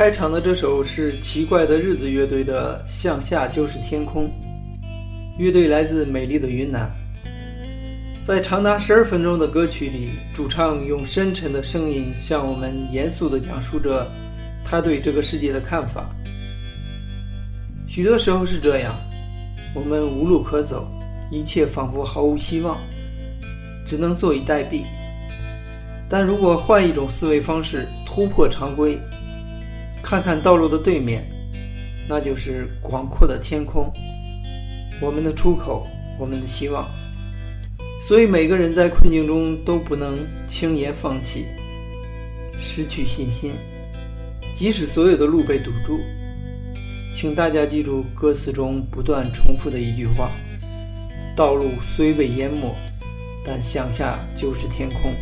开场的这首是奇怪的日子乐队的《向下就是天空》。乐队来自美丽的云南。在长达十二分钟的歌曲里，主唱用深沉的声音向我们严肃地讲述着他对这个世界的看法。许多时候是这样，我们无路可走，一切仿佛毫无希望，只能坐以待毙。但如果换一种思维方式，突破常规，看看道路的对面，那就是广阔的天空，我们的出口，我们的希望。所以每个人在困境中都不能轻言放弃，失去信心，即使所有的路被堵住。请大家记住歌词中不断重复的一句话：道路虽被淹没，但向下就是天空。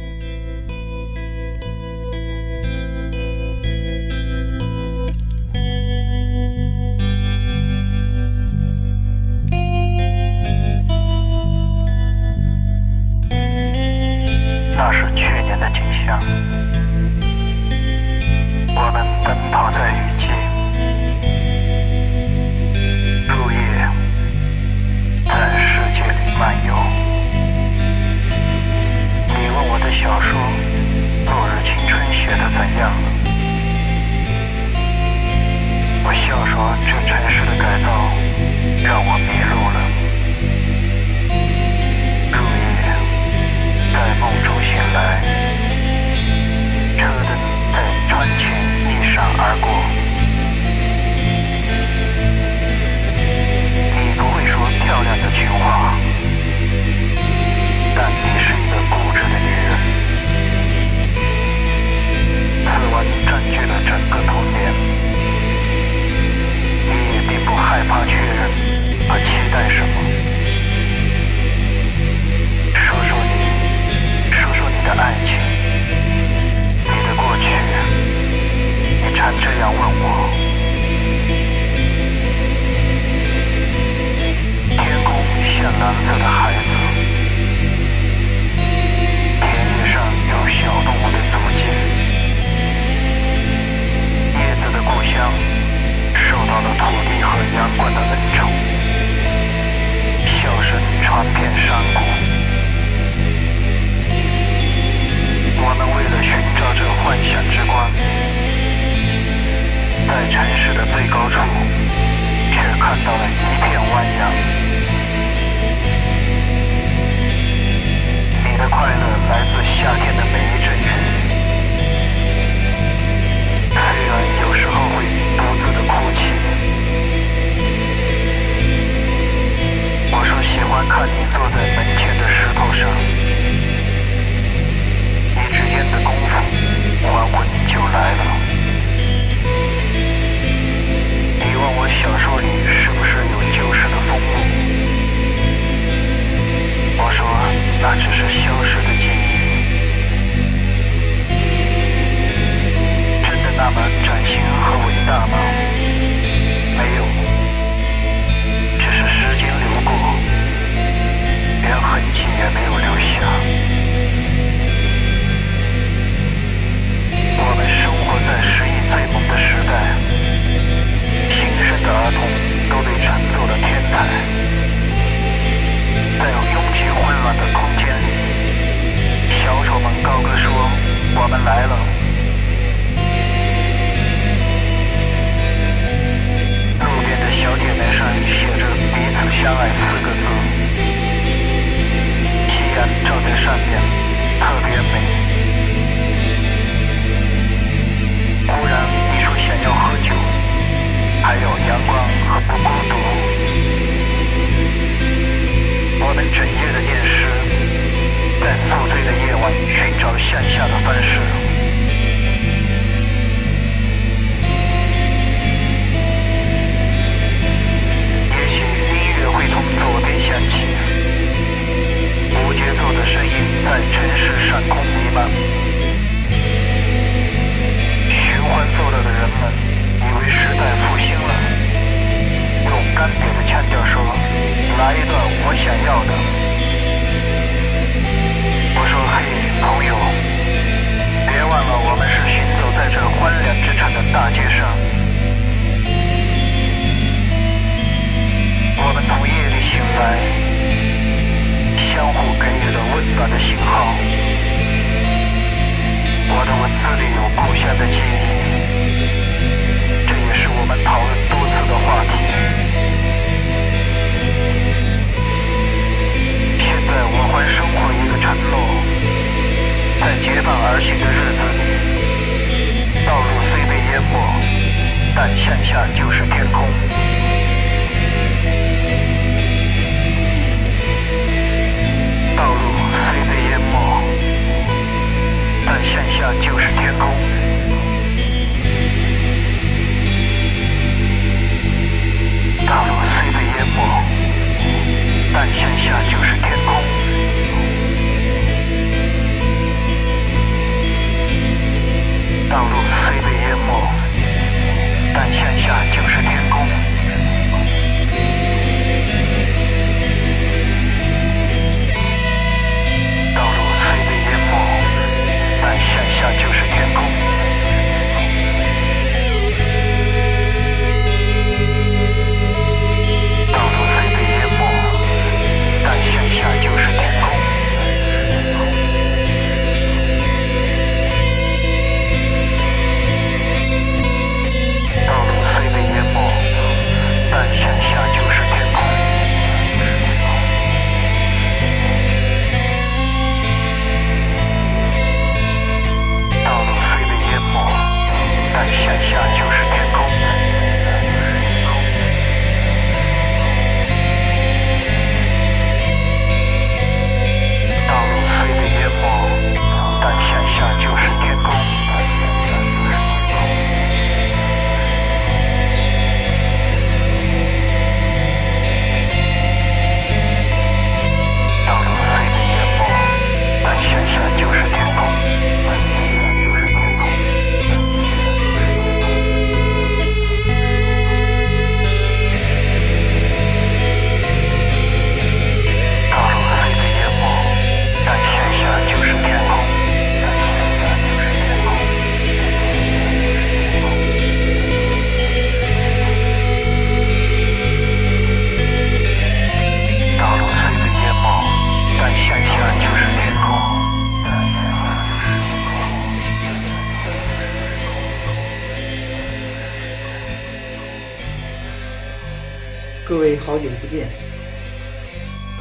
那就是天空。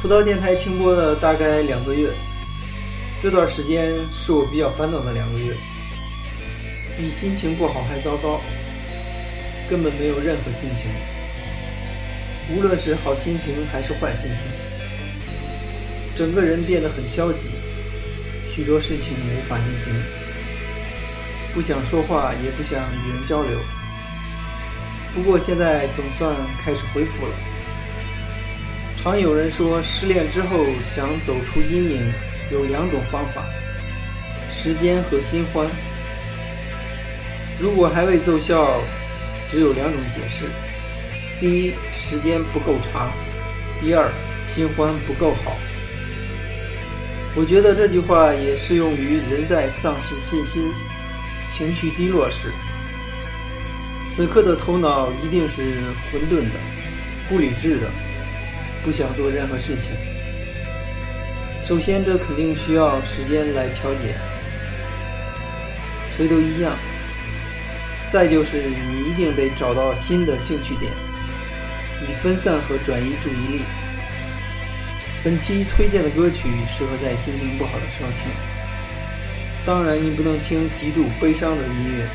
葡萄电台停播了大概两个月，这段时间是我比较烦恼的两个月，比心情不好还糟糕，根本没有任何心情，无论是好心情还是坏心情，整个人变得很消极，许多事情无法进行，不想说话，也不想与人交流。不过现在总算开始恢复了。常有人说，失恋之后想走出阴影有两种方法：时间和新欢。如果还未奏效，只有两种解释：第一，时间不够长；第二，新欢不够好。我觉得这句话也适用于人在丧失信心、情绪低落时。此刻的头脑一定是混沌的、不理智的，不想做任何事情。首先，这肯定需要时间来调节，谁都一样。再就是，你一定得找到新的兴趣点，以分散和转移注意力。本期推荐的歌曲适合在心情不好的时候听，当然你不能听极度悲伤的音乐。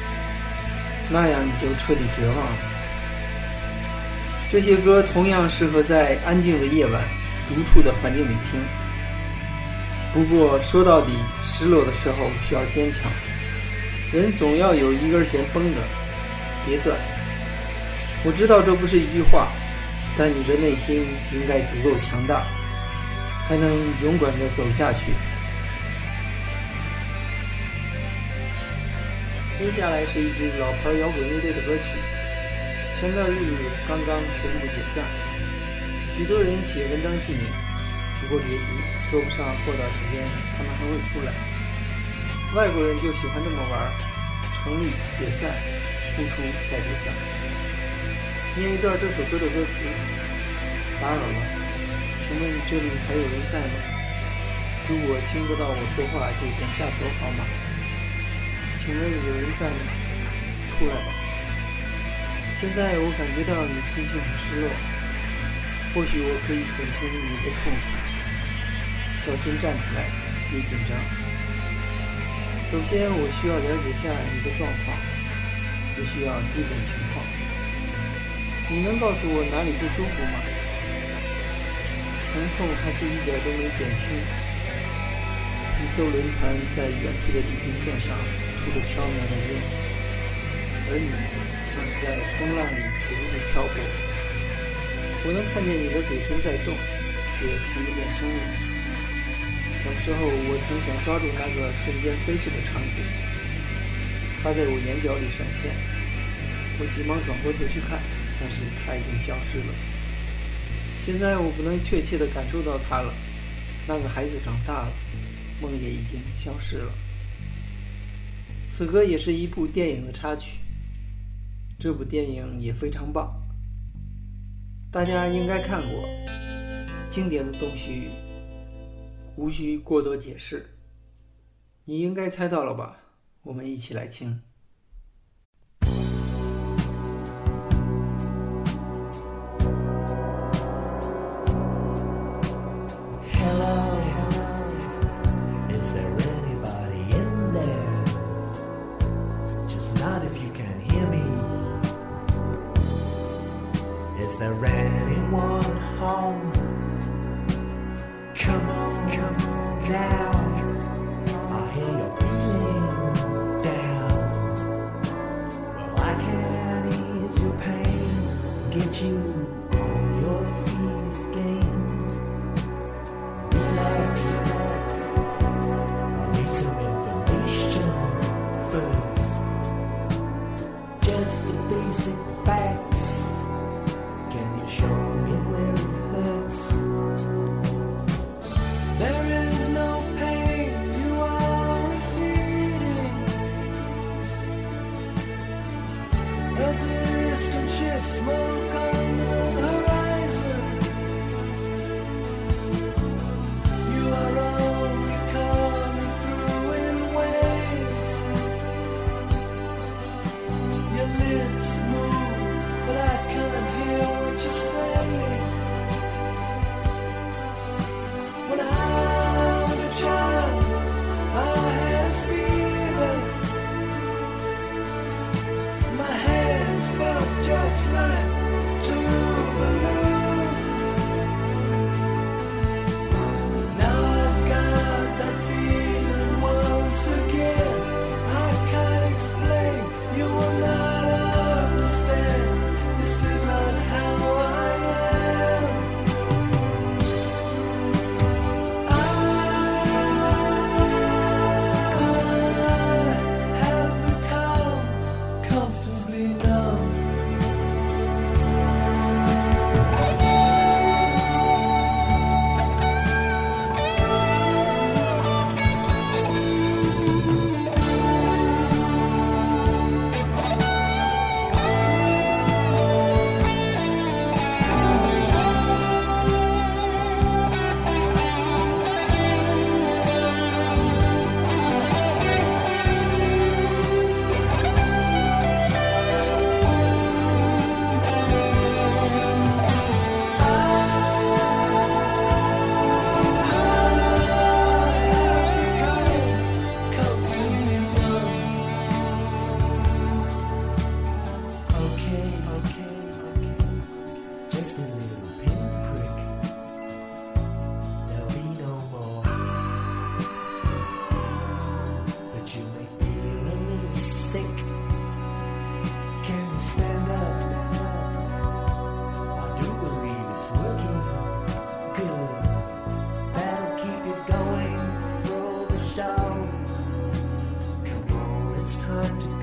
那样你就彻底绝望了。这些歌同样适合在安静的夜晚、独处的环境里听。不过说到底，失落的时候需要坚强，人总要有一根弦绷着，别断。我知道这不是一句话，但你的内心应该足够强大，才能勇敢地走下去。接下来是一支老牌摇滚乐队的歌曲，前段日子刚刚宣布解散，许多人写文章纪念。不过别急，说不上过段时间他们还会出来。外国人就喜欢这么玩，成立解散，复出再解散。念一段这首歌的歌词：打扰了，请问这里还有人在吗？如果听不到我说话，就点下头好吗？请问有人在吗？出来吧。现在我感觉到你心情很失落，或许我可以减轻你的痛楚。小心站起来，别紧张。首先，我需要了解下你的状况，只需要基本情况。你能告诉我哪里不舒服吗？疼痛还是一点都没减轻。一艘轮船在远处的地平线上吐着飘渺的烟，而你像是在风浪里独自漂泊。我能看见你的嘴唇在动，却听不见声音。小时候，我曾想抓住那个瞬间飞逝的场景，它在我眼角里闪现。我急忙转过头去看，但是它已经消失了。现在我不能确切地感受到它了。那个孩子长大了，梦也已经消失了。此歌也是一部电影的插曲，这部电影也非常棒，大家应该看过，经典的东西。无需过多解释，你应该猜到了吧？我们一起来听。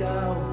go.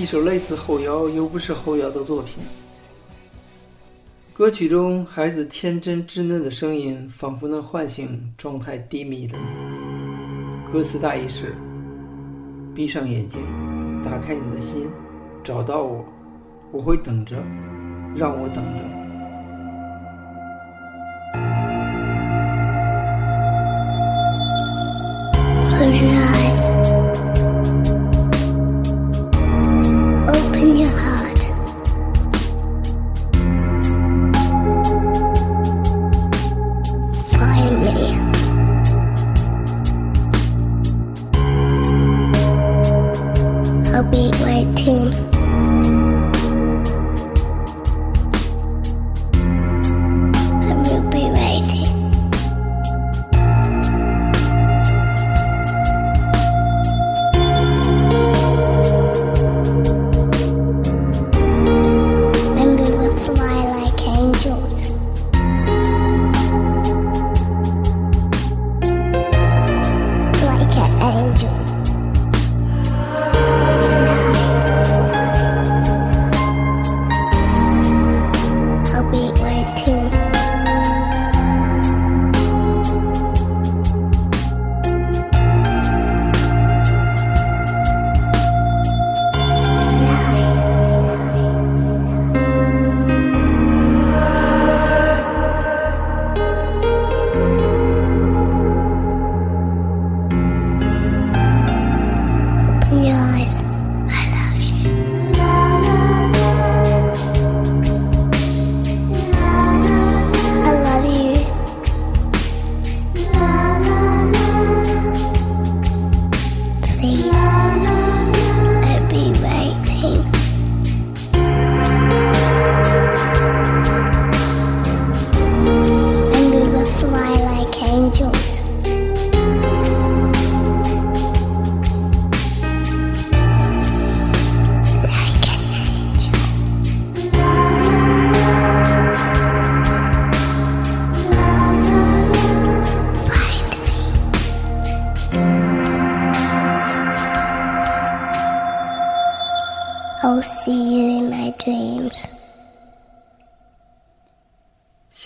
一首类似后摇又不是后摇的作品。歌曲中孩子天真稚嫩的声音，仿佛能唤醒状态低迷的你。歌词大意是：闭上眼睛，打开你的心，找到我，我会等着，让我等着。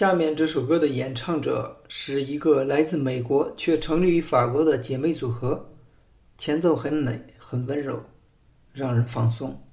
下面这首歌的演唱者是一个来自美国却成立于法国的姐妹组合，前奏很美，很温柔，让人放松。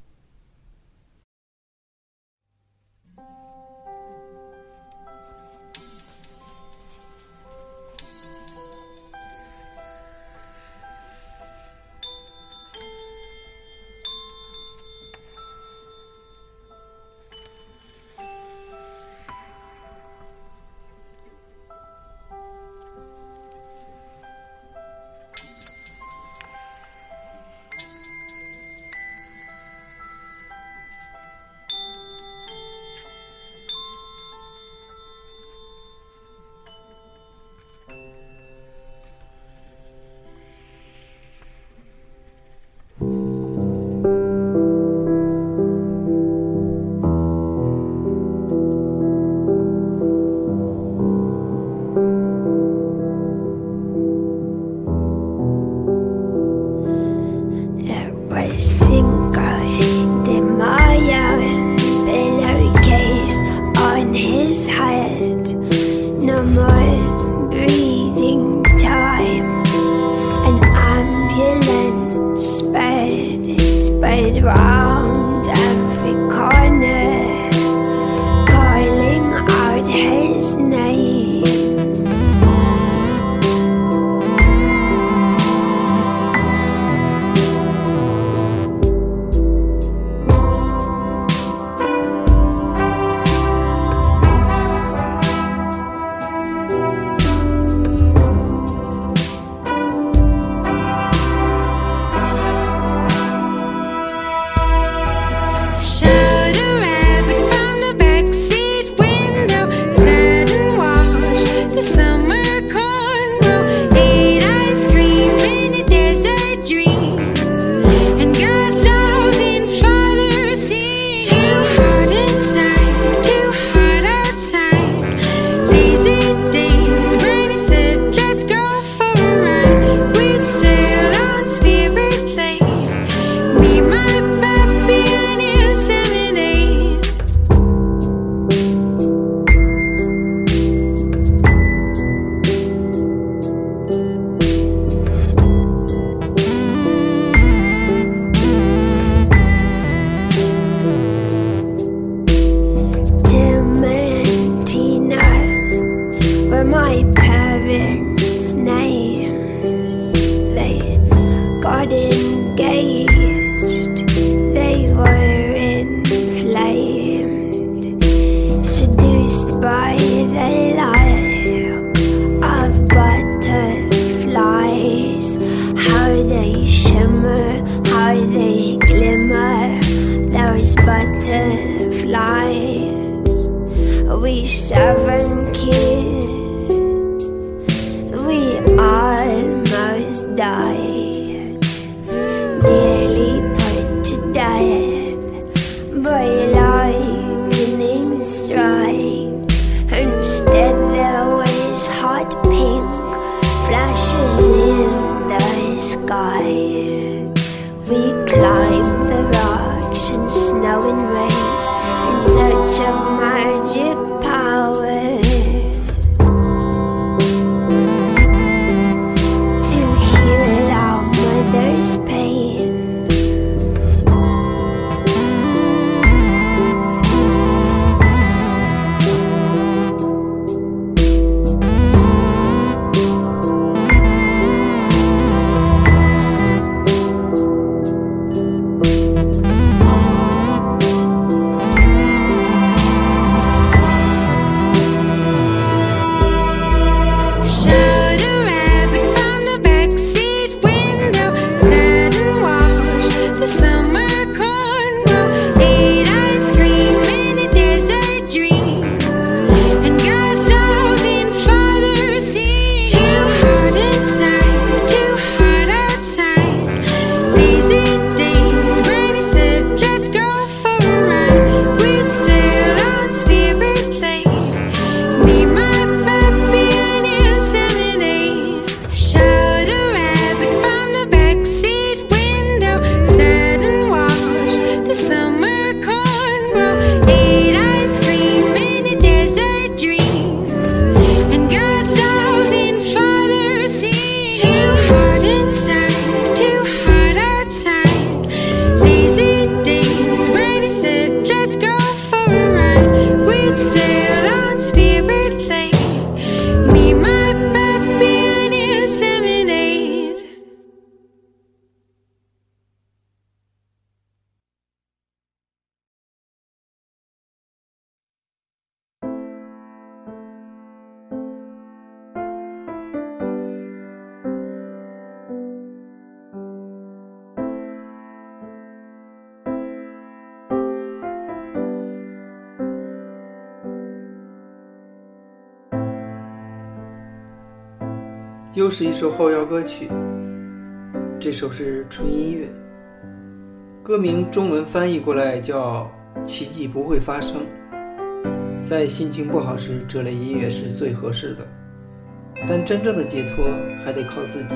又是一首后摇歌曲，这首是纯音乐，歌名中文翻译过来叫奇迹不会发生，在心情不好时，这类音乐是最合适的，但真正的解脱还得靠自己。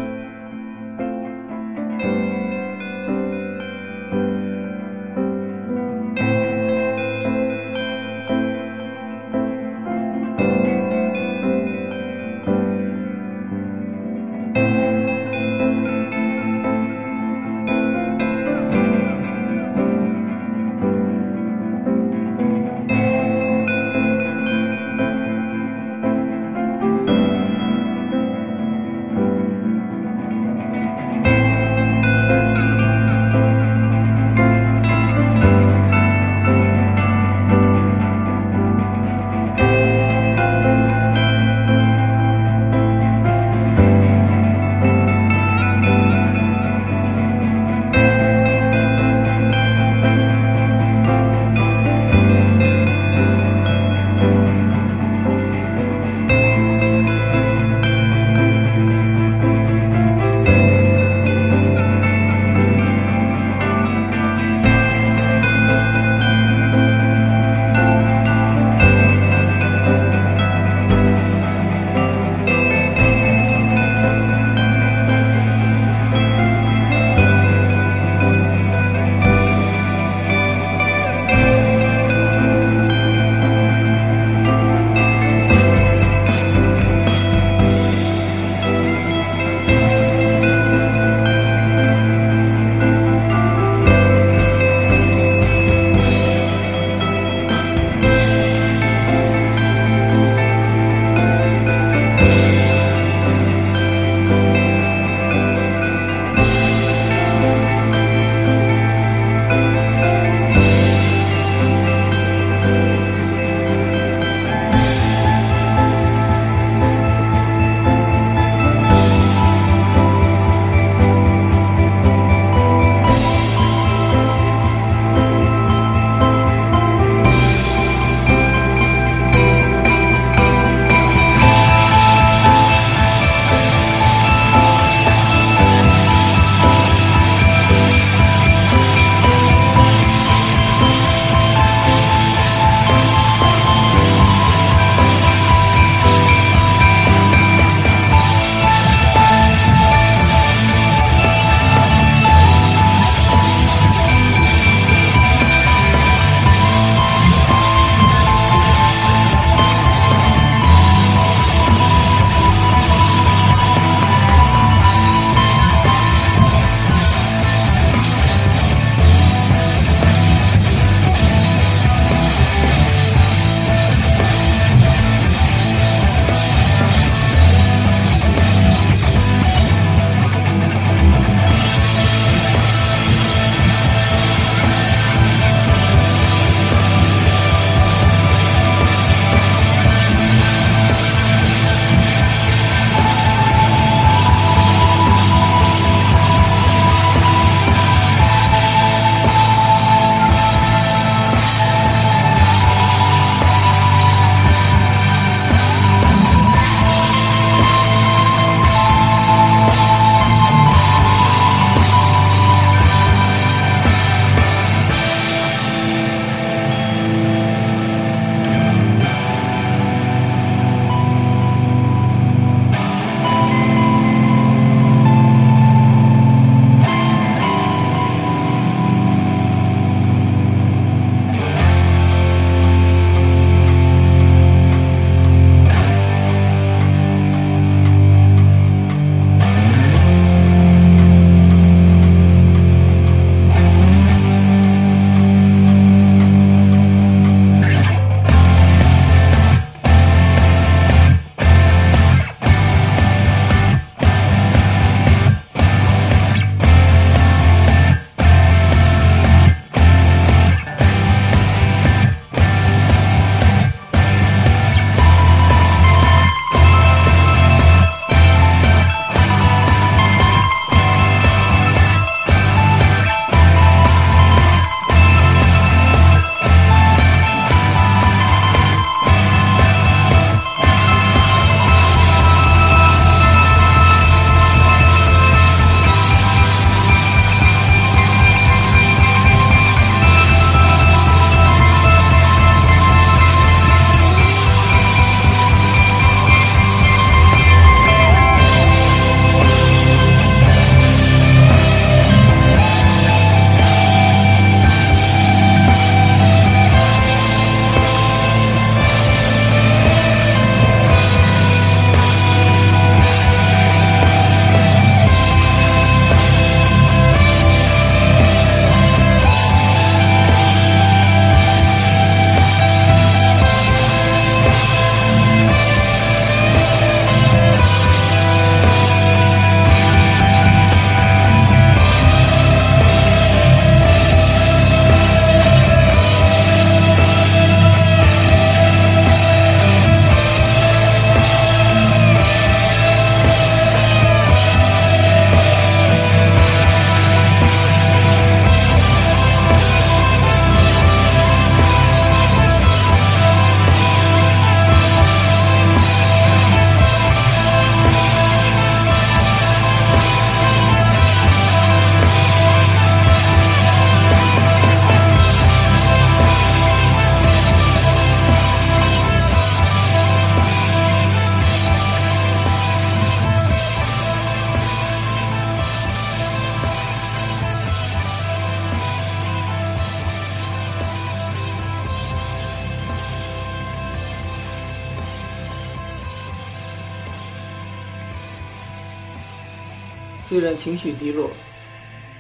情绪低落，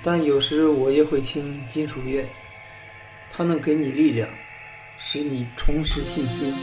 但有时我也会听金属乐，它能给你力量，使你重拾信心。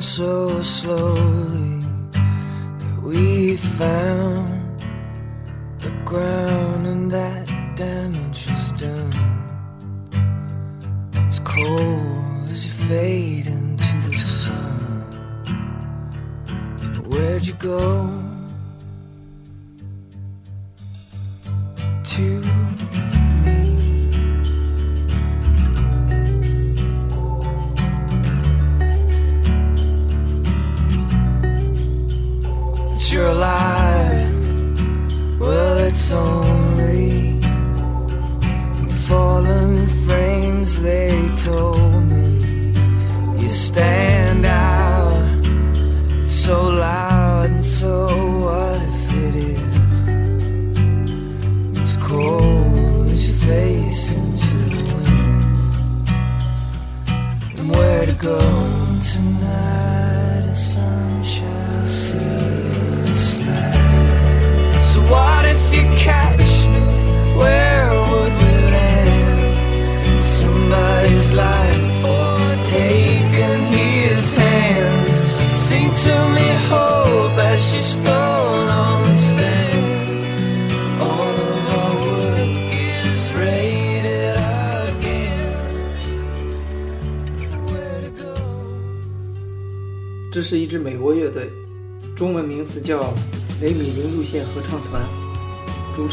so slowly that we found the ground and that damage is done. It's cold as you fade into the sun. Where'd you go?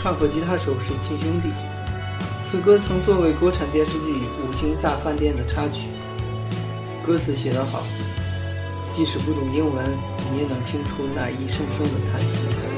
唱和吉他手是亲兄弟。此歌曾作为国产电视剧五星大饭店的插曲。歌词写得好即使不懂英文你也能听出那一声声的叹息。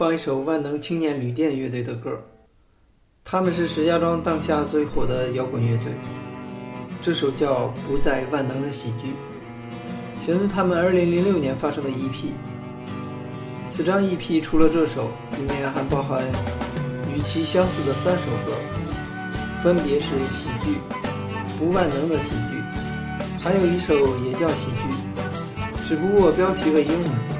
放一首万能青年旅店乐队的歌，他们是石家庄当下最火的摇滚乐队。这首叫《不再万能的喜剧》，选自他们2006年发生的 EP。此张 EP 除了这首，里面还包含与其相似的三首歌，分别是《喜剧》、《不万能的喜剧》，还有一首也叫《喜剧》，只不过标题为英文。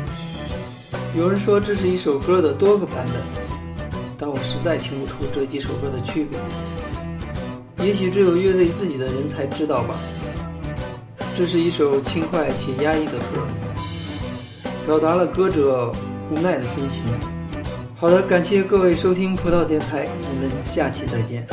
有人说这是一首歌的多个版本，但我实在听不出这几首歌的区别。也许只有乐队自己的人才知道吧。这是一首轻快且压抑的歌，表达了歌者无奈的心情。好的，感谢各位收听葡萄电台，我们下期再见。